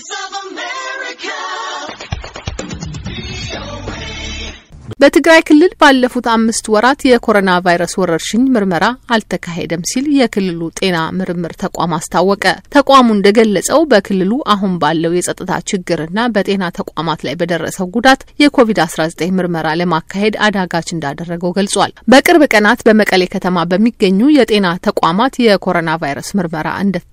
of በትግራይ ክልል ባለፉት አምስት ወራት የኮሮና ቫይረስ ወረርሽኝ ምርመራ አልተካሄደም ሲል የክልሉ ጤና ምርምር ተቋም አስታወቀ። ተቋሙ እንደገለጸው በክልሉ አሁን ባለው የጸጥታ ችግርና በጤና ተቋማት ላይ በደረሰው ጉዳት የኮቪድ-19 ምርመራ ለማካሄድ አዳጋች እንዳደረገው ገልጿል። በቅርብ ቀናት በመቀሌ ከተማ በሚገኙ የጤና ተቋማት የኮሮና ቫይረስ ምርመራ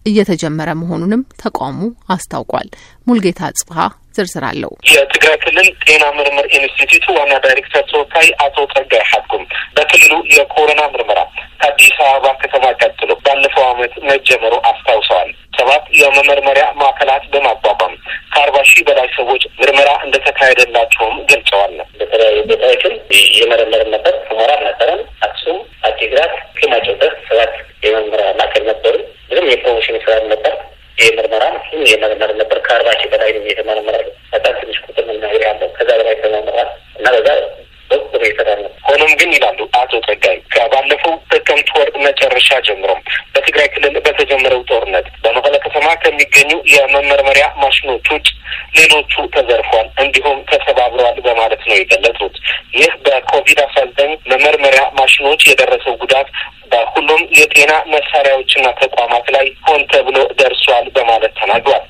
እየተጀመረ መሆኑንም ተቋሙ አስታውቋል። ሙልጌታ ጽብሀ ዝርዝር አለው። የትግራይ ክልል ጤና ምርምር ኢንስቲትዩት ዳይሬክተር ተወካይ አቶ ጸጋይ ሐኩም በክልሉ የኮሮና ምርመራ ከአዲስ አበባ ከተማ ቀጥሎ ባለፈው ዓመት መጀመሩ አስታውሰዋል። ሰባት የመመርመሪያ ማዕከላት በማቋቋም ከአርባ ሺህ በላይ ሰዎች ምርመራ እንደተካሄደላቸውም ገልጸዋል። በተለያዩ ቦታዎችም እየመረመርን ነበር። ሁመራ ነበረን፣ አክሱም፣ አዲግራት፣ ፊማጮበት ሰባት የመመራ ማዕከል ነበሩ። ብዙም የፕሮሞሽን ስራ ነበር። የምርመራ የመረመር ነበር። ከአርባ ሺህ በላይ የተመረመረ መጨረሻ ጀምሮም በትግራይ ክልል በተጀመረው ጦርነት በመቀለ ከተማ ከሚገኙ የመመርመሪያ ማሽኖች ውጭ ሌሎቹ ተዘርፏል፣ እንዲሁም ተሰባብረዋል በማለት ነው የገለጹት። ይህ በኮቪድ አስራ ዘጠኝ መመርመሪያ ማሽኖች የደረሰው ጉዳት በሁሉም የጤና መሳሪያዎችና ተቋማት ላይ ሆን ተብሎ ደርሷል በማለት ተናግሯል።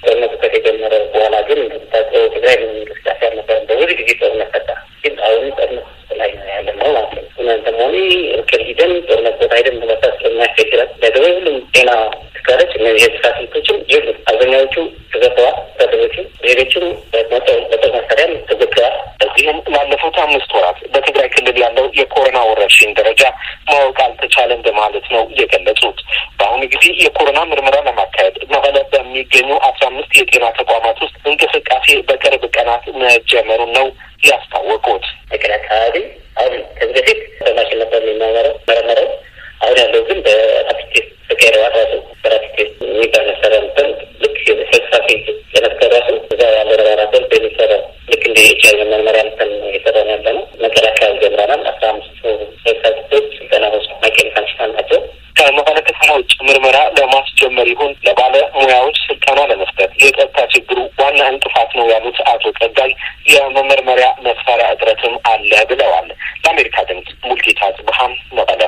ሊኖራቸው ይችላል። በተለይ ሁሉም ጤና ተካለች እነዚህ የስራ ስልቶችም ይሉ አብዛኛዎቹ ተዘግተዋል። በተቦቹ ሌሎችም በጦር መሳሪያ ተዘግተዋል። እዚህም ላለፉት አምስት ወራት በትግራይ ክልል ያለው የኮሮና ወረርሽኝ ደረጃ ማወቅ አልተቻለም በማለት ነው የገለጹት። በአሁኑ ጊዜ የኮሮና ምርመራ ለማካሄድ መቀለ በሚገኙ አስራ አምስት የጤና ተቋማት ውስጥ እንቅስቃሴ በቅርብ ቀናት መጀመሩን ነው ያስታወቁት። መቀለ አካባቢ አሁን ከዚህ በፊት በማሽን ነበር የሚመረመረው። አሁን ያለው ግን ተካሄደ ራሱ ተራፊ ሚጋ ንትን ልክ ፍልሳፊ ጥረት እዛ ያለ ረራራቶች በሚሰራ ልክ እንደ ኤች አይ መመሪያ ንትን የሰራ ያለ ነው። መቀሌ ጀምረናል። አስራ አምስቱ ፍልሳፊቶች ስልጠና ወስዶ መቀሌ ፋንክሽናል ናቸው። ከመቀለ ከተማ ውጭ ምርመራ ለማስጀመር ይሁን ለባለ ስልጠና ለመስጠት የጸጥታ ችግሩ ዋና እንቅፋት ነው ያሉት አቶ ጸጋይ የመመርመሪያ መሳሪያ እጥረትም አለ ብለዋል። ለአሜሪካ ድምጽ ሙልጌታ ጽብሃም መቀለ